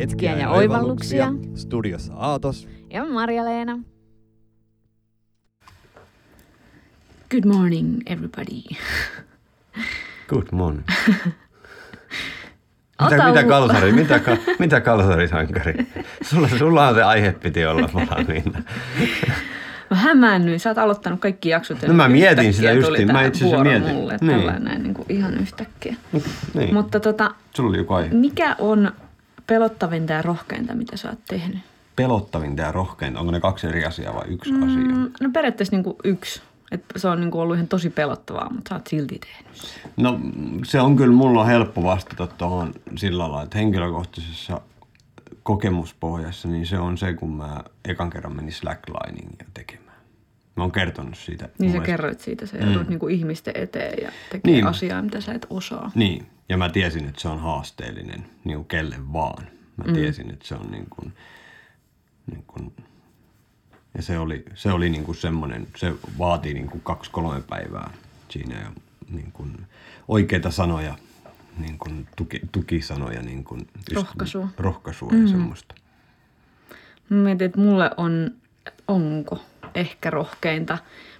hetkiä ja oivalluksia. Studiossa Aatos. Ja Marja-Leena. Good morning, everybody. Good morning. Ota Mitä, mitä, u- kalsari, mitä, ka, mitä kalsarisankari? Sulla, sulla on se aihe piti olla valmiina. Mä hämäännyin. Sä oot aloittanut kaikki jaksot. ja No mä mietin sitä justiin. Mä itse asiassa mietin. Mulle, että Niin. tällainen näin niin kuin ihan yhtäkkiä. Niin. Mutta tota, Sulla oli joku aihe. mikä on pelottavinta ja rohkeinta, mitä sä oot tehnyt? Pelottavinta ja rohkeinta. Onko ne kaksi eri asiaa vai yksi mm. asia? No periaatteessa niin kuin yksi. Et se on niin kuin ollut ihan tosi pelottavaa, mutta sä oot silti tehnyt. No se on kyllä, mulla on helppo vastata tuohon sillä lailla, että henkilökohtaisessa kokemuspohjassa, niin se on se, kun mä ekan kerran menin slackliningia tekemään. Mä oon kertonut siitä. Niin sä mielestä- kerroit siitä, sä joudut Mm. niin kuin ihmisten eteen ja tekee Niin. asiaa, mitä sä et osaa. Niin, ja mä tiesin, että se on haasteellinen niin kuin kelle vaan. Mä mm. tiesin, että se on niin kuin, niin kuin, ja se oli, se oli niin kuin semmoinen, se vaatii niin kuin kaksi-kolme päivää siinä ja niin kuin oikeita sanoja, niin kuin tuki, tukisanoja, niin kuin Rohkaisua. rohkaisua mm. ja semmoista. Mä mietin, että mulle on, onko ehkä rohkeinta,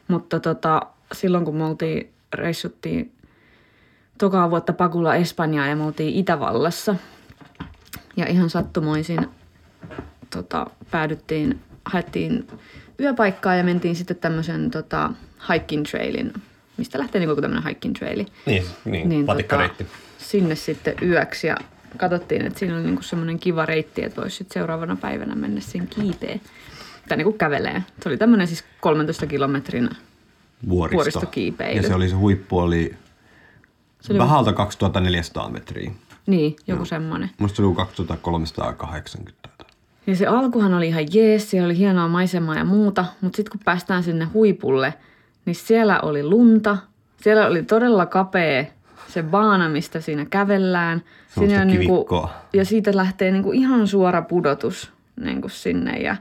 mutta tota, silloin kun me oltiin, reissuttiin tokaa vuotta pakulla Espanjaa ja me oltiin Itävallassa ja ihan sattumoisin tota, päädyttiin, haettiin yöpaikkaa ja mentiin sitten tämmöisen tota, hiking trailin, mistä lähtee niin kuin tämmöinen hiking traili. Niin, niin, patikkareitti. sinne sitten yöksi ja katsottiin, että siinä oli niinku semmoinen kiva reitti, että voisi sitten seuraavana päivänä mennä sen kiipeen. Tai niinku kävelee. Se oli tämmöinen siis 13 kilometrin Vuoristo. vuoristokiipeily. Ja se oli se huippu oli, Se oli- vähältä 2400 metriä. Niin, joku semmoinen. Musta se oli 2380 tai jotain. Ja se alkuhan oli ihan jees, siellä oli hienoa maisemaa ja muuta, mutta sitten kun päästään sinne huipulle, niin siellä oli lunta, siellä oli todella kapea se baana, mistä siinä kävellään. Semmoista on niinku, ja siitä lähtee niinku ihan suora pudotus niinku sinne ja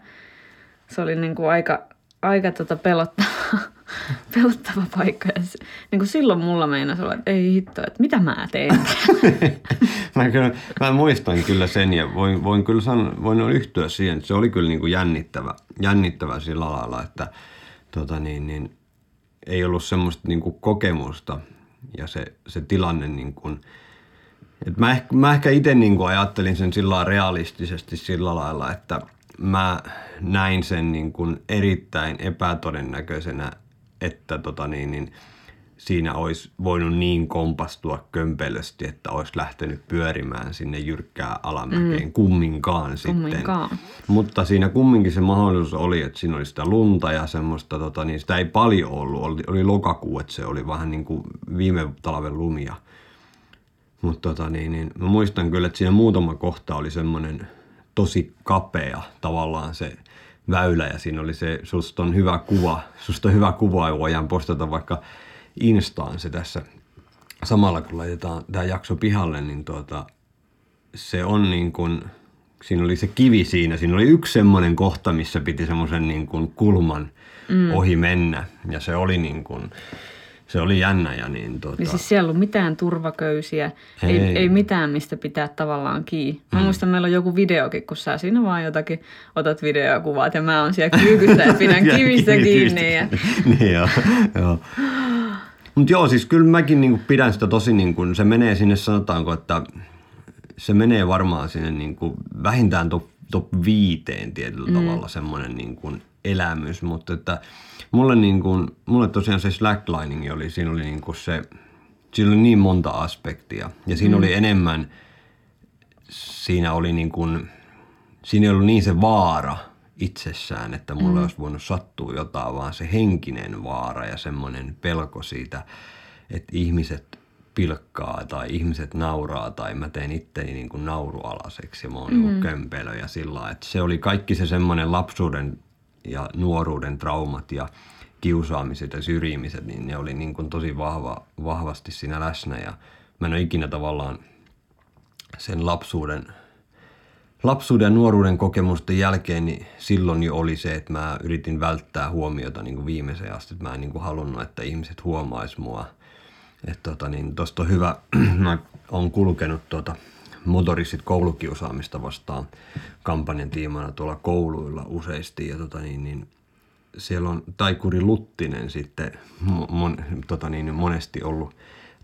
se oli niinku aika, aika tota pelottava, pelottava paikka. Ja se, niinku silloin mulla meinasi olla, että ei hitto, että mitä mä teen. mä, kyllä, mä muistan kyllä sen ja voin, voin kyllä sanoa, voin yhtyä siihen, että se oli kyllä niin kuin jännittävä, jännittävä sillä lailla, että tota niin, niin, ei ollut semmoista niin kuin kokemusta ja se, se tilanne niin kuin, et mä, ehkä, mä ehkä itse niin kuin ajattelin sen sillä realistisesti sillä lailla, että mä näin sen niin kuin erittäin epätodennäköisenä, että tota niin, niin, siinä olisi voinut niin kompastua kömpelösti, että olisi lähtenyt pyörimään sinne jyrkkää alamäkeen mm. kumminkaan sitten. Kumminkaan. Mutta siinä kumminkin se mahdollisuus oli, että siinä oli sitä lunta ja semmoista, tota, niin sitä ei paljon ollut. Oli, oli lokakuu, että se oli vähän niin kuin viime talven lumia. Mutta tota, niin, niin, mä muistan kyllä, että siinä muutama kohta oli semmoinen tosi kapea tavallaan se väylä ja siinä oli se, susta on hyvä kuva, susta on hyvä kuva ja voidaan postata vaikka Instaan se tässä. Samalla kun laitetaan tämä jakso pihalle, niin tuota, se on niin kuin, siinä oli se kivi siinä, siinä oli yksi semmoinen kohta, missä piti semmoisen niin kuin kulman mm. ohi mennä. Ja se oli niin kuin, se oli jännä ja niin tuota, Niin siis siellä ei ollut mitään turvaköysiä, ei, Ei. ei, mitään mistä pitää tavallaan kiinni. Mä mm. muistan, meillä on joku videokin, kun sä siinä vaan jotakin otat videokuvat ja mä oon siellä kyykyssä ja pidän Ja kivistä kivi- kiinni. Ja... niin joo, joo. Mutta joo, siis kyllä mäkin niinku pidän sitä tosi, niinku, se menee sinne sanotaanko, että se menee varmaan sinne niinku, vähintään top, top viiteen tietyllä mm. tavalla semmoinen niinku, elämys, mutta että mulle, niinku, mulle tosiaan se slacklining oli, siinä oli niinku se, siinä oli niin monta aspektia ja siinä mm. oli enemmän, siinä oli niin kuin, siinä ei ollut niin se vaara itsessään, että mulle mm. olisi voinut sattua jotain, vaan se henkinen vaara ja semmoinen pelko siitä, että ihmiset pilkkaa tai ihmiset nauraa tai mä teen itteni niin kuin naurualaseksi ja mä oon mm. niin kömpelö ja sillä että se oli kaikki se semmoinen lapsuuden ja nuoruuden traumat ja kiusaamiset ja syrjimiset, niin ne oli niin kuin tosi vahva, vahvasti siinä läsnä ja mä en ole ikinä tavallaan sen lapsuuden, lapsuuden ja nuoruuden kokemusten jälkeen, niin silloin jo oli se, että mä yritin välttää huomiota niin kuin viimeiseen asti. Mä en niin kuin halunnut, että ihmiset huomaisi mua. Että tota, niin tosta on hyvä, mä oon kulkenut tuota motoristit koulukiusaamista vastaan kampanjan tiimana tuolla kouluilla useasti. Ja tota niin, niin siellä on Taikuri Luttinen sitten mon, tota niin, monesti ollut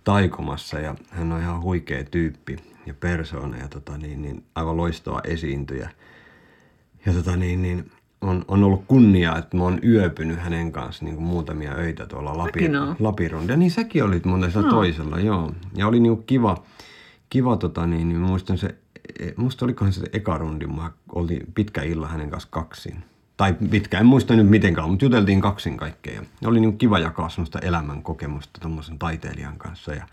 taikomassa ja hän on ihan huikea tyyppi ja persoona ja tota niin, niin aivan loistava esiintyjä. Ja tota niin, niin on, on ollut kunnia, että mä oon yöpynyt hänen kanssa niin muutamia öitä tuolla Lapi. Lapirondia. Niin säkin olit muuten sillä No. toisella, joo. Ja oli niin kiva, kiva tota niin, niin muistan se, e- musta olikohan se eka rundi, mä oltiin pitkä illa hänen kanssa kaksin. Tai pitkä, en muista nyt mitenkään, mutta juteltiin kaksin kaikkea. Ja oli niin kiva jakaa semmoista elämän kokemusta tuommoisen taiteilijan kanssa. Ja,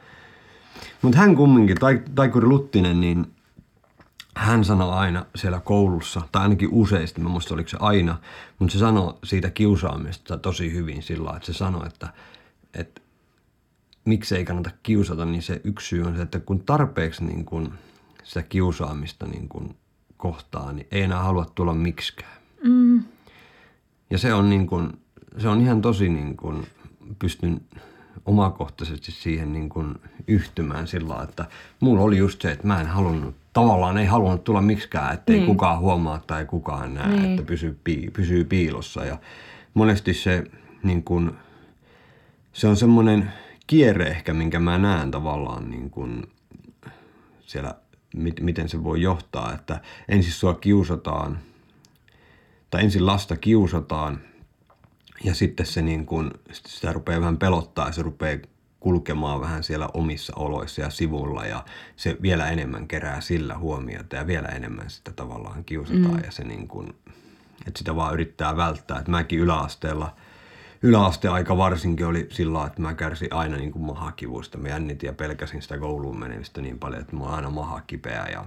mutta hän kumminkin, tai, Taikuri Luttinen, niin hän sanoi aina siellä koulussa, tai ainakin useasti, mä muista oliko se aina, mutta se sanoi siitä kiusaamista tosi hyvin sillä että se sanoi, että, että miksi ei kannata kiusata, niin se yksi syy on se, että kun tarpeeksi niin kun sitä kiusaamista niin kun kohtaa, niin ei enää halua tulla miksikään. Mm. Ja se on, niin kun, se on ihan tosi niin kun, pystyn omakohtaisesti siihen niin kun yhtymään sillä että mulla oli just se, että mä en halunnut, tavallaan ei halunnut tulla miksikään, ettei Niin. kukaan huomaa tai kukaan näe, Niin. että pysyy, pii, pysyy piilossa. Ja monesti se, niin kun, se on semmoinen kierre ehkä, minkä mä näen tavallaan niin kun siellä, mit, miten se voi johtaa, että ensin sua kiusataan, tai ensin lasta kiusataan ja sitten se niin kuin, sitä rupeaa vähän pelottaa ja se rupeaa kulkemaan vähän siellä omissa oloissa ja sivulla ja se vielä enemmän kerää sillä huomiota ja vielä enemmän sitä tavallaan kiusataan mm. ja se niin kuin, että sitä vaan yrittää välttää. Että mäkin yläasteella, yläaste aika varsinkin oli sillä että mä kärsin aina niin kuin mahakivuista. Mä jännitin ja pelkäsin sitä kouluun menemistä niin paljon, että mulla on aina maha kipeä ja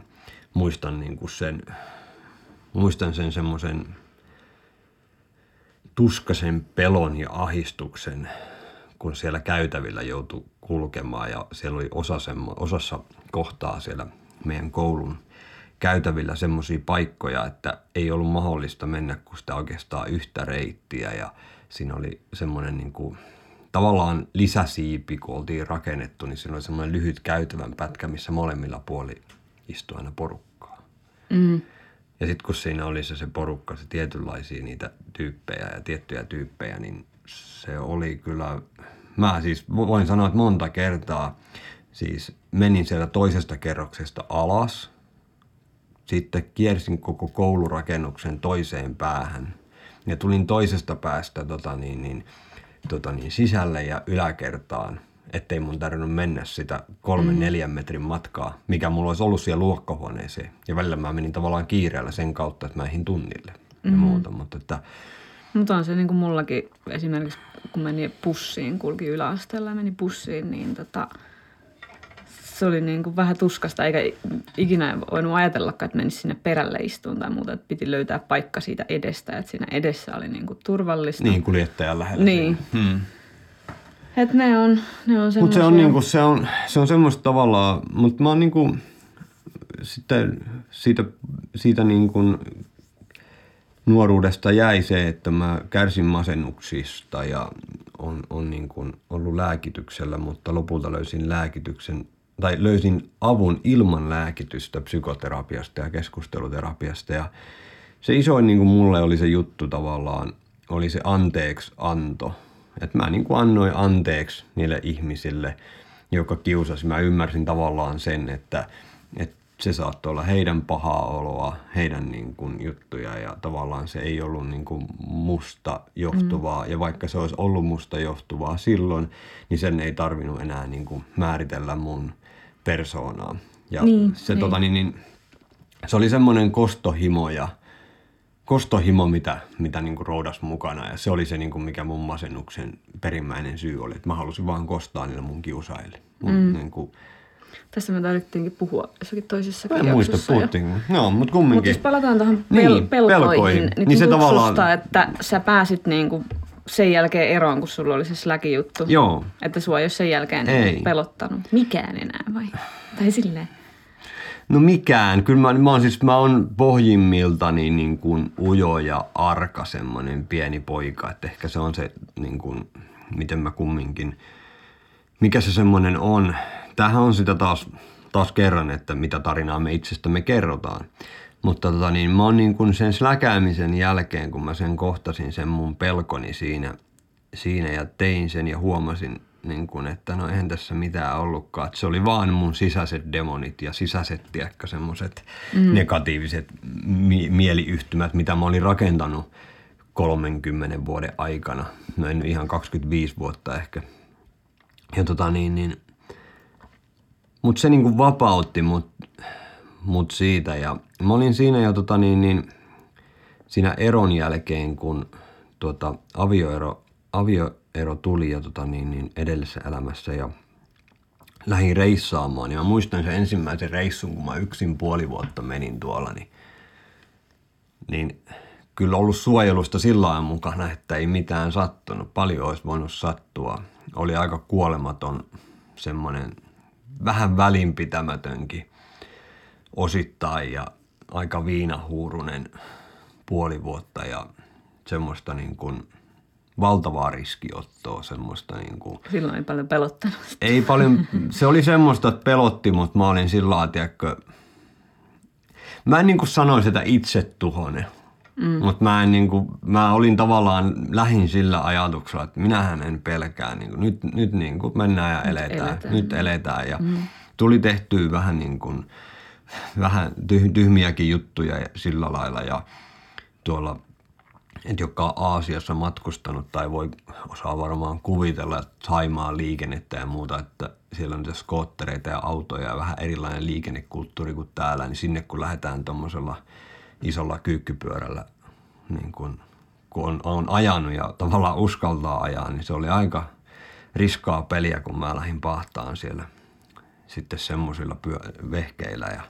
muistan niin kuin sen, muistan sen semmoisen tuskasen pelon ja ahistuksen, kun siellä käytävillä joutui kulkemaan ja siellä oli osa semmo, osassa kohtaa siellä meidän koulun käytävillä semmoisia paikkoja, että ei ollut mahdollista mennä kuin sitä oikeastaan yhtä reittiä ja siinä oli semmoinen niin kuin, tavallaan lisäsiipi, kun oltiin rakennettu, niin siinä oli semmoinen lyhyt käytävän pätkä, missä molemmilla puoli istui aina porukkaa. Mm. Ja sitten kun siinä oli se, se porukka, se tietynlaisia niitä tyyppejä ja tiettyjä tyyppejä, niin se oli kyllä, mä siis voin sanoa, että monta kertaa siis menin sieltä toisesta kerroksesta alas, sitten kiersin koko koulurakennuksen toiseen päähän ja tulin toisesta päästä tota niin, niin, tota niin, sisälle ja yläkertaan, ettei mun tarvinnut mennä sitä kolmen, mm. neljän metrin matkaa, mikä mulla olisi ollut siellä luokkahuoneeseen. Ja välillä mä menin tavallaan kiireellä sen kautta, että mä ehdin tunnille ja muuta, mutta että Mutta on se niin kuin mullakin esimerkiksi, kun meni bussiin, kulki yläasteella ja meni bussiin, niin tota, se oli niin kuin vähän tuskasta, eikä ikinä voinut ajatellakaan, että menisi sinne perälle istuun tai muuta, että piti löytää paikka siitä edestä, että siinä edessä oli niin kuin turvallista. niin kuljettajan lähellä. Niin. Hmm. Että ne on, ne on Mutta se on, niinku, se, on, se on semmoista tavallaan, mutta mä oon niinku, sitten siitä, siitä niinku nuoruudesta jäi se, että mä kärsin masennuksista ja on, on niinku ollut lääkityksellä, mutta lopulta löysin lääkityksen tai löysin avun ilman lääkitystä psykoterapiasta ja keskusteluterapiasta ja se isoin niin kuin mulle oli se juttu tavallaan, oli se anteeksi anto. Että mä niin kuin annoin anteeksi niille ihmisille, joka kiusasi. Mä ymmärsin tavallaan sen, että, että se saattoi olla heidän pahaa oloa, heidän niin kuin juttuja ja tavallaan se ei ollut niin kuin musta johtuvaa. Mm. Ja vaikka se olisi ollut musta johtuvaa silloin, niin sen ei tarvinnut enää niin kuin määritellä mun persoonaa. Ja Niin, se, niin. Tota, niin, niin, se oli semmoinen kostohimo ja kostohimo, mitä, mitä niin kuin roudas mukana. Ja se oli se, niin kuin mikä mun masennuksen perimmäinen syy oli. Että mä halusin vaan kostaa niille mun kiusaille. Mun, mm. niin kuin, Tästä me tarvittiinkin puhua jossakin toisessa en muista, puhuttiin. No, mutta Mutta kumminkin. jos palataan tuohon pel- Niin, pelkoihin, pelkoihin. niin, Niin niin se tavallaan- susta, että sä pääsit niinku sen jälkeen eroon, kun sulla oli se släki-juttu? Joo. Että sua ei ole sen jälkeen Ei. niinku pelottanut mikään enää vai? Tai silleen? No mikään. Kyllä mä, mä oon siis, mä oon pohjimmiltani niin kuin ujo ja arka semmoinen pieni poika. Että ehkä se on se, niin kuin, miten mä kumminkin, mikä se semmoinen on. Tämähän on sitä taas taas kerran, että mitä tarinaa me itsestämme kerrotaan. Mutta tota, niin mä oon niin kuin sen släkäämisen jälkeen, kun mä sen kohtasin, sen mun pelkoni siinä, siinä ja tein sen ja huomasin, niin kuin, että no eihän tässä mitään ollutkaan. Että se oli vaan mun sisäiset demonit ja sisäiset, tiedätkö, semmoiset mm. negatiiviset mi- mieliyhtymät, mitä mä olin rakentanut 30 vuoden aikana. No en ihan 25 vuotta ehkä. Ja tota niin, niin mutta se niinku vapautti mut, mut siitä ja mä olin siinä jo tota niin, niin siinä eron jälkeen, kun tuota avioero, avioero tuli jo tota niin, niin edellisessä elämässä ja lähdin reissaamaan, niin mä muistan sen ensimmäisen reissun, kun mä yksin puoli vuotta menin tuolla, niin, niin kyllä ollut suojelusta sillä lailla mukana, että ei mitään sattunut. Paljon olisi voinut sattua. Oli aika kuolematon semmoinen vähän välinpitämätönkin osittain ja aika viinahuurunen puoli vuotta ja semmoista niin kuin valtavaa riskiottoa, semmoista niin kuin, Silloin ei paljon pelottanut. ei paljon, se oli semmoista, että pelotti, mutta mä olin sillä lailla, tiedätkö, mä en niin kuin sanoisi, että itse tuhone, mm. mutta mä, en niin kuin, mä olin tavallaan lähin sillä ajatuksella, että minähän en pelkää, niin kuin, nyt, nyt niin kuin mennään ja eletään, eletään. nyt eletään ja mm. tuli tehtyä vähän niin kuin, vähän tyh- tyhmiäkin juttuja ja sillä lailla ja tuolla että joka on Aasiassa matkustanut tai voi osaa varmaan kuvitella, että Saimaan liikennettä ja muuta, että siellä on niitä skoottereita ja autoja ja vähän erilainen liikennekulttuuri kuin täällä, niin sinne kun lähdetään tuommoisella isolla kyykkypyörällä, niin kun, kun on, on ajanut ja tavallaan uskaltaa ajaa, niin se oli aika riskaa peliä, kun mä lähdin pahtaan siellä sitten semmoisilla pyö- vehkeillä ja,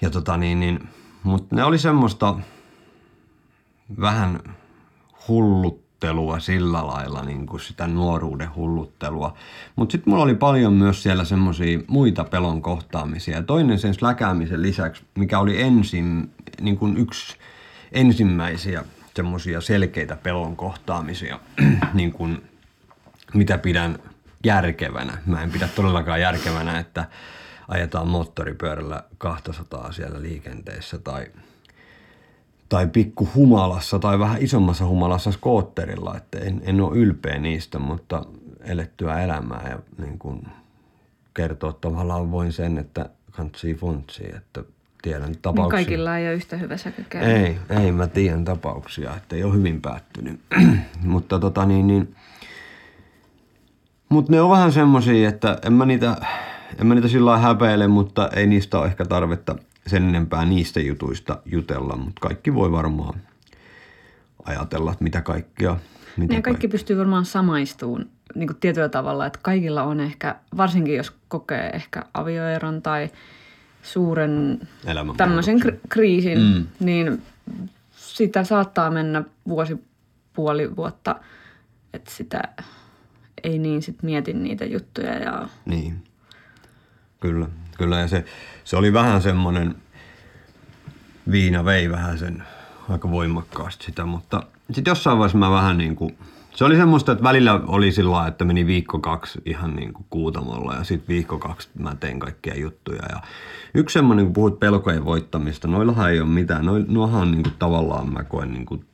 ja tota niin, niin mutta ne oli semmoista, vähän hulluttelua sillä lailla, niin kuin sitä nuoruuden hulluttelua. Mutta sitten mulla oli paljon myös siellä semmoisia muita pelon kohtaamisia. Ja toinen sen släkäämisen lisäksi, mikä oli ensin, niin kuin yksi ensimmäisiä semmoisia selkeitä pelon kohtaamisia, niin kuin mitä pidän järkevänä. Mä en pidä todellakaan järkevänä, että ajetaan moottoripyörällä 200 siellä liikenteessä tai – tai pikku humalassa tai vähän isommassa humalassa skootterilla, että en, en ole ylpeä niistä, mutta elettyä elämää ja niin kuin kertoa tavallaan voin sen, että kantsii funtsia, että tiedän Niin tapauksia. kaikilla ei ole yhtä hyvä säky käy. Ei, ei, mä tiedän tapauksia, että ei ole hyvin päättynyt. mutta tota niin, niin mutta ne on vähän semmosia, että en mä niitä, en mä niitä sillä lailla häpeile, mutta ei niistä ole ehkä tarvetta sen enempää niistä jutuista jutella, mutta kaikki voi varmaan ajatella, että mitä kaikkea. Mitä Ja kaikki pystyy varmaan samaistumaan niin kuin tietyllä tavalla, että kaikilla on ehkä, varsinkin jos kokee ehkä avioeron tai suuren tämmöisen kri- kriisin, mm. niin sitä saattaa mennä vuosi, puoli vuotta, että sitä ei niin sit mieti niitä juttuja ja Niin, kyllä, kyllä. Ja se, se oli vähän semmoinen, viina vei vähän sen aika voimakkaasti sitä, mutta sitten jossain vaiheessa mä vähän niin kuin, se oli semmoista, että välillä oli sillä että meni viikko kaksi ihan niin kuin kuutamolla ja sitten viikko kaksi mä tein kaikkia juttuja. Ja yksi semmoinen, kun puhut pelkojen voittamista, noillahan ei ole mitään. Noi, nuohan on niin kuin tavallaan mä koen niin kuin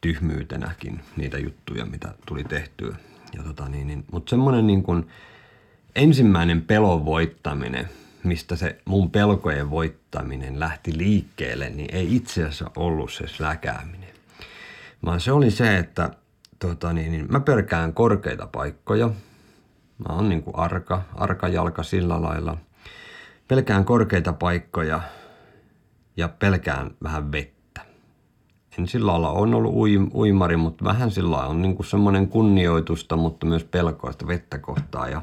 tyhmyytenäkin niitä juttuja, mitä tuli tehtyä. Ja tota niin, niin, mutta semmoinen niin kuin ensimmäinen pelon voittaminen, mistä se mun pelkojen voittaminen lähti liikkeelle, niin ei itse asiassa ollut se släkääminen. Vaan se oli se, että tota niin, niin mä pelkään korkeita paikkoja. Mä oon niin kuin arka, arka jalka sillä lailla. Pelkään korkeita paikkoja ja pelkään vähän vettä. En sillä lailla on ollut uim, uimari, mutta vähän sillä on niin kuin semmoinen kunnioitusta, mutta myös pelkoista vettä kohtaa. Ja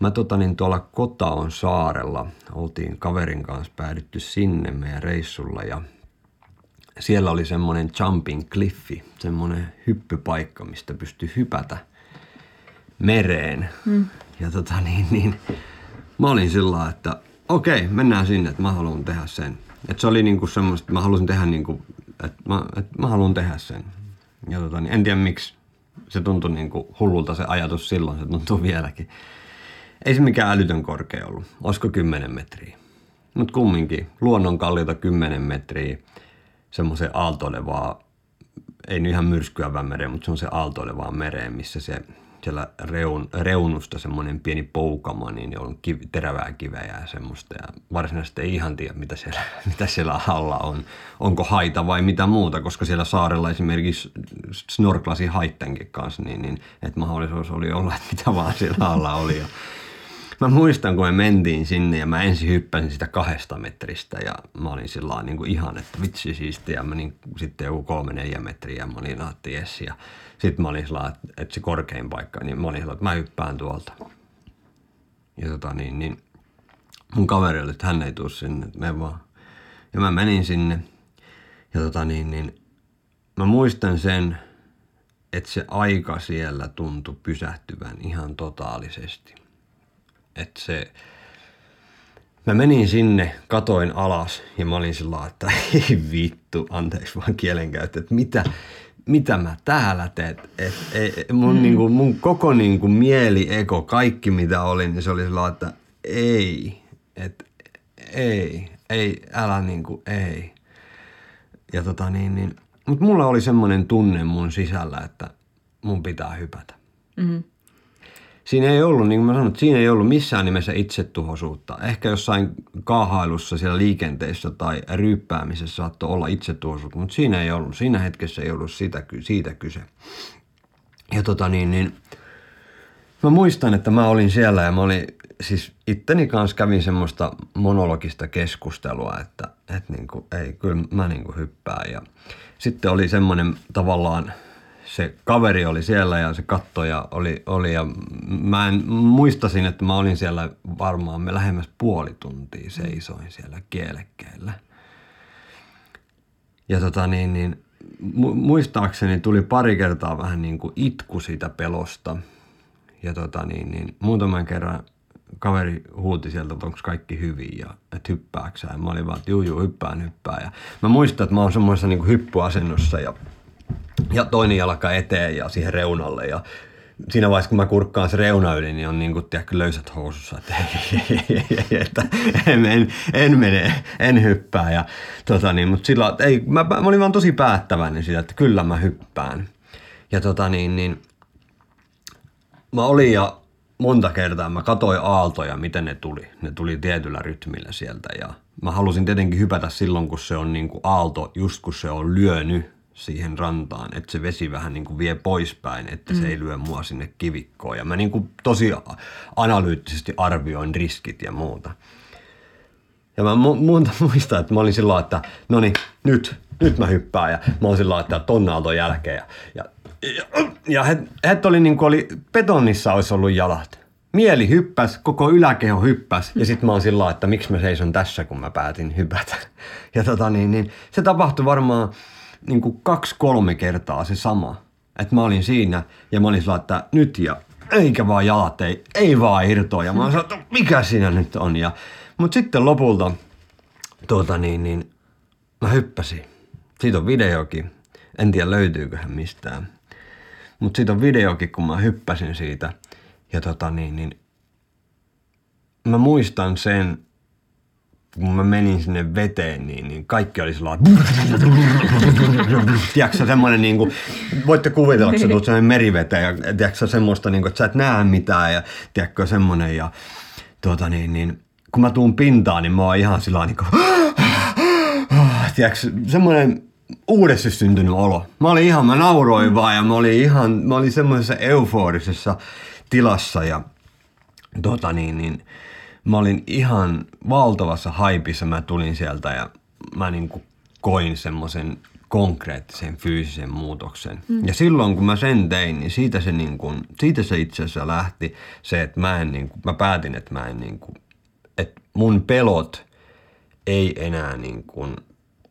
Mä tota niin tuolla Kotaon saarella oltiin kaverin kanssa päädytty sinne meidän reissulla ja siellä oli semmoinen jumping cliffi, semmoinen hyppypaikka, mistä pystyi hypätä mereen. Mm. Ja tota niin, niin mä olin sillä että okei, mennään sinne, että mä haluan tehdä sen. Että se oli niinku semmoista, että mä halusin tehdä niinku, että mä, että mä haluan tehdä sen. Ja tota niin, en tiedä miksi se tuntui niinku hullulta se ajatus silloin, se tuntuu vieläkin ei se mikään älytön korkea ollut. Olisiko 10 metriä. Mutta kumminkin, luonnon kalliota 10 metriä, semmoisen aaltoilevaa, ei nyt ihan myrskyävän mereen, mutta semmoisen aaltoilevaan mereen, missä se siellä reun, reunusta semmoinen pieni poukama, niin on kiv, terävää kiveä ja semmoista. Ja varsinaisesti ei ihan tiedä, mitä siellä, mitä siellä alla on. Onko haita vai mitä muuta, koska siellä saarella esimerkiksi snorklasi haittenkin kanssa, niin, niin että mahdollisuus oli olla, että mitä vaan siellä alla oli. Ja mä muistan, kun me mentiin sinne ja mä ensin hyppäsin sitä kahdesta metristä ja mä olin sillä niin kuin ihan, että vitsi siistiä. Ja menin sitten joku kolme neljä metriä ja mä olin, että jes. Ja sitten mä olin sillä että se korkein paikka, niin mä olin sillä että mä hyppään tuolta. Ja tota niin, niin mun kaveri oli, että hän ei tuu sinne, että me vaan. Ja mä menin sinne ja tota niin, niin mä muistan sen, että se aika siellä tuntui pysähtyvän ihan totaalisesti. Että se, mä menin sinne, katoin alas ja mä olin sillä että ei vittu, anteeksi vaan kielenkäyttö, että mitä, mitä mä täällä teet. Et, et, mun, mm. niinku, mun koko niinku, mieli, ego, kaikki mitä oli, niin se oli sillä että ei, että ei, ei, älä niinku, ei. Ja tota niin, niin mutta mulla oli semmoinen tunne mun sisällä, että mun pitää hypätä. Mm-hmm siinä ei ollut, niin kuin mä sanoin, siinä ei ollut missään nimessä itsetuhoisuutta. Ehkä jossain kaahailussa siellä liikenteessä tai ryyppäämisessä saattoi olla itsetuhoisuutta, mutta siinä ei ollut. Siinä hetkessä ei ollut siitä, siitä kyse. Ja tota niin, niin mä muistan, että mä olin siellä ja mä olin, siis itteni kanssa kävin semmoista monologista keskustelua, että, että niin kuin, ei, kyllä mä niin kuin hyppään. Ja sitten oli semmoinen tavallaan – se kaveri oli siellä ja se kattoja oli, oli ja mä en, muistasin, että mä olin siellä varmaan me lähemmäs puoli tuntia seisoin siellä kielekkeillä. Ja tota niin, niin muistaakseni tuli pari kertaa vähän niin kuin itku siitä pelosta. Ja tota niin, niin muutaman kerran kaveri huuti sieltä, että onko kaikki hyvin ja että hyppääksä. Ja mä olin vaan, että juu, juu, hyppään, hyppään. Ja mä muistan, että mä oon semmoisessa niin hyppyasennossa ja ja toinen jalka eteen ja siihen reunalle ja siinä vaiheessa, kun mä kurkkaan se reuna yli, niin on niin kuin, tiedätkö, löysät housussa, että, että en, en, en, mene, en hyppää. Ja, tota niin, mutta sillä, ei, mä, mä, olin vaan tosi päättäväinen siitä, että kyllä mä hyppään. Ja tota niin, niin mä olin ja monta kertaa mä katsoin aaltoja, miten ne tuli. Ne tuli tietyllä rytmillä sieltä ja mä halusin tietenkin hypätä silloin, kun se on niin kuin aalto, just kun se on lyönyt siihen rantaan, että se vesi vähän niin kuin vie poispäin, että mm. se ei lyö mua sinne kivikkoon. Ja mä niin kuin tosi analyyttisesti arvioin riskit ja muuta. Ja mä muuta muistan, että mä olin sillä että no niin, nyt, nyt mä hyppään. Ja mä olin sillä että ton aalton jälkeen. Ja, ja, ja, ja het, het oli niin kuin oli, betonissa olisi ollut jalat. Mieli hyppäs, koko yläkeho hyppäs ja sitten mä oon sillä että miksi mä seison tässä, kun mä päätin hypätä. Ja tota niin, niin se tapahtui varmaan niin kuin kaksi-kolme kertaa se sama. Että mä olin siinä ja mä olin sillä, että nyt ja eikä vaan jalat, ei, ei vaan irtoa. Ja mä olin että mikä siinä nyt on. Ja, mutta sitten lopulta tuota niin, niin mä hyppäsin. Siitä on videokin. En tiedä löytyyköhän mistään. Mutta siitä on videokin, kun mä hyppäsin siitä. Ja tota niin, niin mä muistan sen, kun mä menin sinne veteen, niin, niin kaikki oli sellainen, tiedätkö semmoinen niin kuin, voitte kuvitella, että sä tulet semmoinen meriveteen ja tiedätkö semmoista, niin kuin, että sä et näe mitään ja tiedätkö semmoinen ja tuota niin, niin kun mä tuun pintaan, niin mä oon ihan sillä niin kuin, tiedätkö, semmoinen uudessa syntynyt olo. Mä olin ihan, mä nauroin vaan ja mä olin ihan, mä olin semmoisessa euforisessa tilassa ja tota niin, niin mä olin ihan valtavassa haipissa. Mä tulin sieltä ja mä niin kuin koin semmoisen konkreettisen fyysisen muutoksen. Mm. Ja silloin kun mä sen tein, niin siitä se, niin kuin, siitä se itse asiassa lähti se, että mä, en niin kuin, mä päätin, että mä en niin kuin, että mun pelot ei enää niin kuin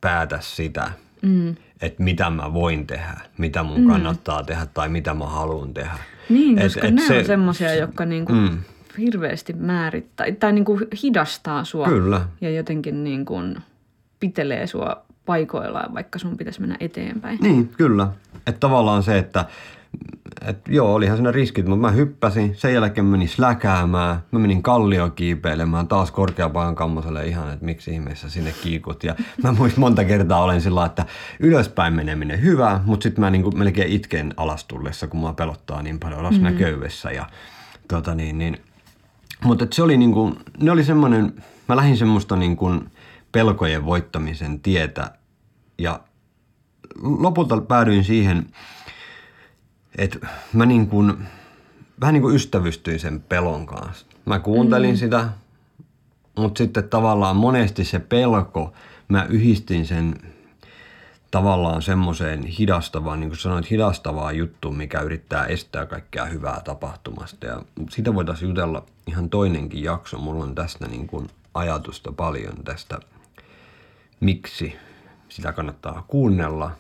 päätä sitä, mm. että mitä mä voin tehdä, mitä mun mm. kannattaa tehdä tai mitä mä haluan tehdä. Niin, koska et, et ne se, on semmoisia, jotka niin kuin mm hirveästi määrittää tai niin kuin hidastaa sua. Kyllä. Ja jotenkin niin kuin pitelee sua paikoillaan, vaikka sun pitäisi mennä eteenpäin. Niin, kyllä. Että tavallaan se, että et joo, olihan siinä riskit, mutta mä hyppäsin, sen jälkeen menin släkäämään, mä menin kallio kiipeilemään taas korkeapaan kammoselle ihan, että miksi ihmeessä sinne kiikut. Ja mä muistin monta kertaa olen sillä että ylöspäin meneminen hyvä, mutta sitten mä niinku melkein itken alastullessa, kun mua pelottaa niin paljon siinä köydessä. Ja, tota niin, niin, mutta se oli niinku, ne oli semmoinen, mä lähdin semmoista niinku pelkojen voittamisen tietä ja lopulta päädyin siihen, että mä niin kuin, vähän niin kuin ystävystyin sen pelon kanssa. Mä kuuntelin mm. sitä, mutta sitten tavallaan monesti se pelko, mä yhdistin sen tavallaan semmoiseen hidastavaan, niin kuin sanoit, hidastavaa juttu, mikä yrittää estää kaikkea hyvää tapahtumasta. Ja sitä voitaisiin jutella ihan toinenkin jakso. Mulla on tästä niin kuin ajatusta paljon tästä, miksi sitä kannattaa kuunnella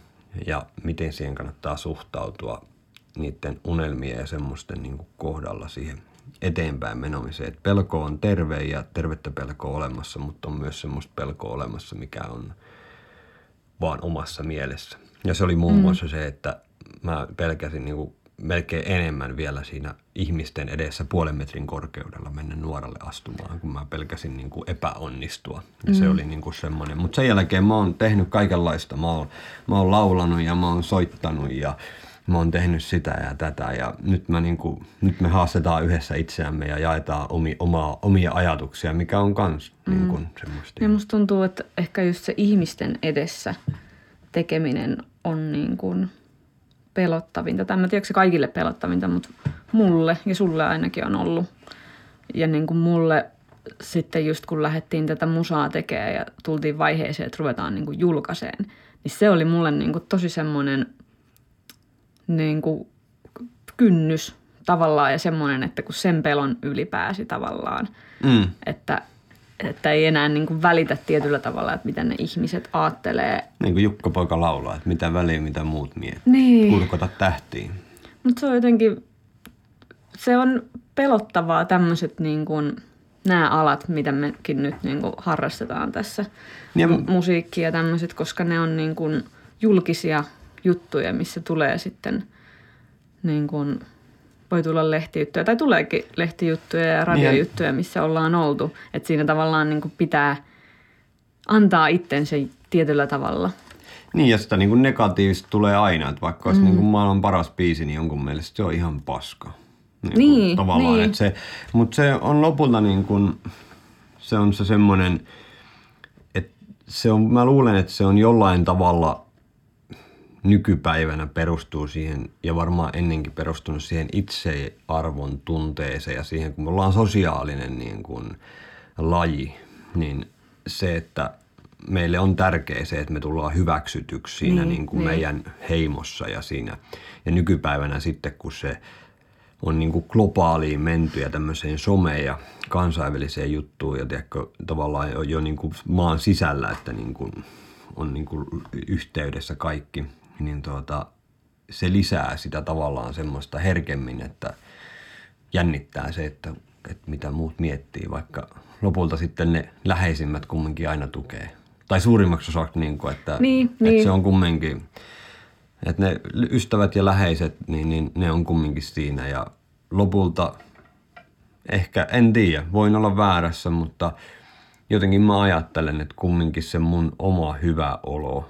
ja miten siihen kannattaa suhtautua niiden unelmien ja semmoisten niin kuin kohdalla siihen eteenpäin menomiseen. Et pelko on terve ja tervettä pelkoa olemassa, mutta on myös semmoista pelkoa olemassa, mikä on vaan omassa mielessä. Ja se oli muun muassa mm. se, että mä pelkäsin niin kuin melkein enemmän vielä siinä ihmisten edessä puolen metrin korkeudella mennä nuoralle astumaan, kun mä pelkäsin niin kuin epäonnistua. Ja mm. se oli niin kuin semmoinen. Mutta sen jälkeen mä oon tehnyt kaikenlaista. Mä oon, mä oon laulanut ja mä oon soittanut ja mä oon tehnyt sitä ja tätä ja nyt, mä niin kuin, nyt me haastetaan yhdessä itseämme ja jaetaan omi, omaa, omia ajatuksia, mikä on kans mm. niin kuin semmoista. Ja musta tuntuu, että ehkä just se ihmisten edessä tekeminen on niin kuin pelottavinta. Tai mä tiedä, se kaikille pelottavinta, mutta mulle ja sulle ainakin on ollut. Ja niin kuin mulle sitten just kun lähdettiin tätä musaa tekemään ja tultiin vaiheeseen, että ruvetaan niin kuin julkaiseen, niin se oli mulle niin kuin tosi semmoinen – niin kuin kynnys tavallaan ja semmoinen, että kun sen pelon ylipääsi tavallaan, mm. että, että ei enää niin kuin välitä tietyllä tavalla, että mitä ne ihmiset aattelee. Niin kuin Jukka Poika laulaa, että mitä väliä, mitä muut miettii. Niin. Kurkota tähtiin. Mutta se on jotenkin, se on pelottavaa tämmöiset niin kuin, nämä alat, mitä mekin nyt niin kuin harrastetaan tässä, ja... musiikki ja tämmöiset, koska ne on niin kuin julkisia juttuja, missä tulee sitten niin kuin, voi tulla lehtijuttuja tai tuleekin lehtijuttuja ja radiojuttuja, missä ollaan oltu. Että siinä tavallaan niin kuin pitää antaa itsensä tietyllä tavalla. Niin, ja sitä niin kuin negatiivista tulee aina, että vaikka olisi mm. niin kuin maailman paras biisi, niin jonkun mielestä se on ihan paska. Niin, niin tavallaan, niin. Että se, mutta se on lopulta niin kuin, se on se semmoinen, että se on, mä luulen, että se on jollain tavalla nykypäivänä perustuu siihen, ja varmaan ennenkin perustunut siihen itsearvon tunteeseen ja siihen, kun me ollaan sosiaalinen niin kuin, laji, niin se, että meille on tärkeää se, että me tullaan hyväksytyksi siinä niin, niin kuin niin. meidän heimossa ja siinä. Ja nykypäivänä sitten, kun se on niin kuin globaaliin menty ja tämmöiseen someen ja kansainväliseen juttuun ja tiedätkö, tavallaan jo niin kuin maan sisällä, että niin kuin on niin kuin yhteydessä kaikki, niin tuota, se lisää sitä tavallaan semmoista herkemmin, että jännittää se, että, että mitä muut miettii, vaikka lopulta sitten ne läheisimmät kumminkin aina tukee. Tai suurimmaksi osaksi, niin kuin, että, niin, että niin. se on kumminkin, että ne ystävät ja läheiset, niin, niin ne on kumminkin siinä ja lopulta ehkä, en tiedä, voin olla väärässä, mutta jotenkin mä ajattelen, että kumminkin se mun oma hyvä olo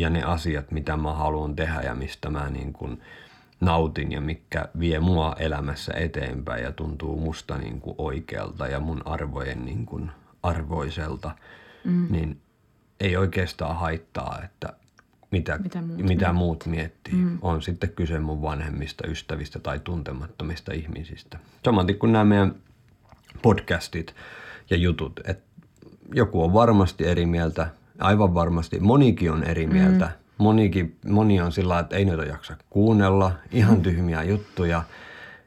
ja ne asiat, mitä mä haluan tehdä ja mistä mä niin kuin nautin ja mikä vie mua elämässä eteenpäin ja tuntuu musta niin kuin oikealta ja mun arvojen niin kuin arvoiselta, mm. niin ei oikeastaan haittaa, että mitä, mitä, muut, mitä muut miettii. Mm. On sitten kyse mun vanhemmista, ystävistä tai tuntemattomista ihmisistä. Samaten kuin nämä meidän podcastit ja jutut, että joku on varmasti eri mieltä, aivan varmasti. Monikin on eri mieltä. Mm. Monikin, moni on sillä että ei noita jaksa kuunnella, ihan mm. tyhmiä juttuja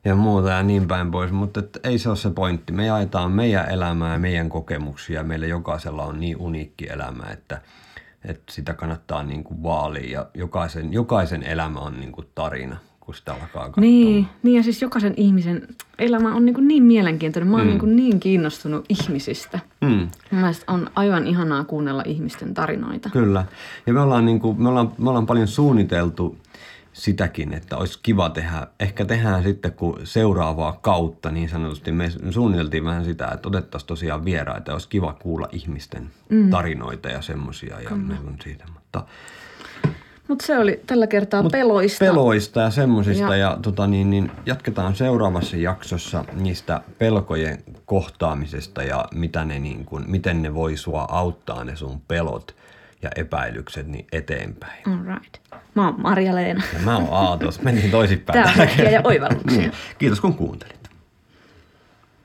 ja muuta ja niin päin pois, mutta et ei se ole se pointti. Me jaetaan meidän elämää ja meidän kokemuksia. Meillä jokaisella on niin uniikki elämä, että, että sitä kannattaa niin kuin vaalia ja jokaisen, jokaisen elämä on niin kuin tarina kun sitä alkaa katsoa. Niin, niin ja siis jokaisen ihmisen elämä on niin, niin mielenkiintoinen. Mä oon mm. niin, niin kiinnostunut ihmisistä. Mm. Mielestäni on aivan ihanaa kuunnella ihmisten tarinoita. Kyllä. Ja me ollaan, niin kuin, me ollaan, me ollaan paljon suunniteltu sitäkin, että olisi kiva tehdä, ehkä tehdään sitten kun seuraavaa kautta niin sanotusti, me suunniteltiin vähän sitä, että otettaisiin tosiaan vieraita, olisi kiva kuulla ihmisten mm. tarinoita ja semmoisia ja on siitä, mutta Mutta se oli tällä kertaa peloista. peloista ja semmoisista ja, Ja- tota niin, niin jatketaan seuraavassa jaksossa niistä pelkojen kohtaamisesta ja mitä ne niin kuin, miten ne voi sua auttaa ne sun pelot ja epäilykset niin eteenpäin. All right. Mä oon Marja-Leena. Ja mä oon Aatos, menin toisinpäin. Tää on ja oivalluksia. Niin. Kiitos kun kuuntelit.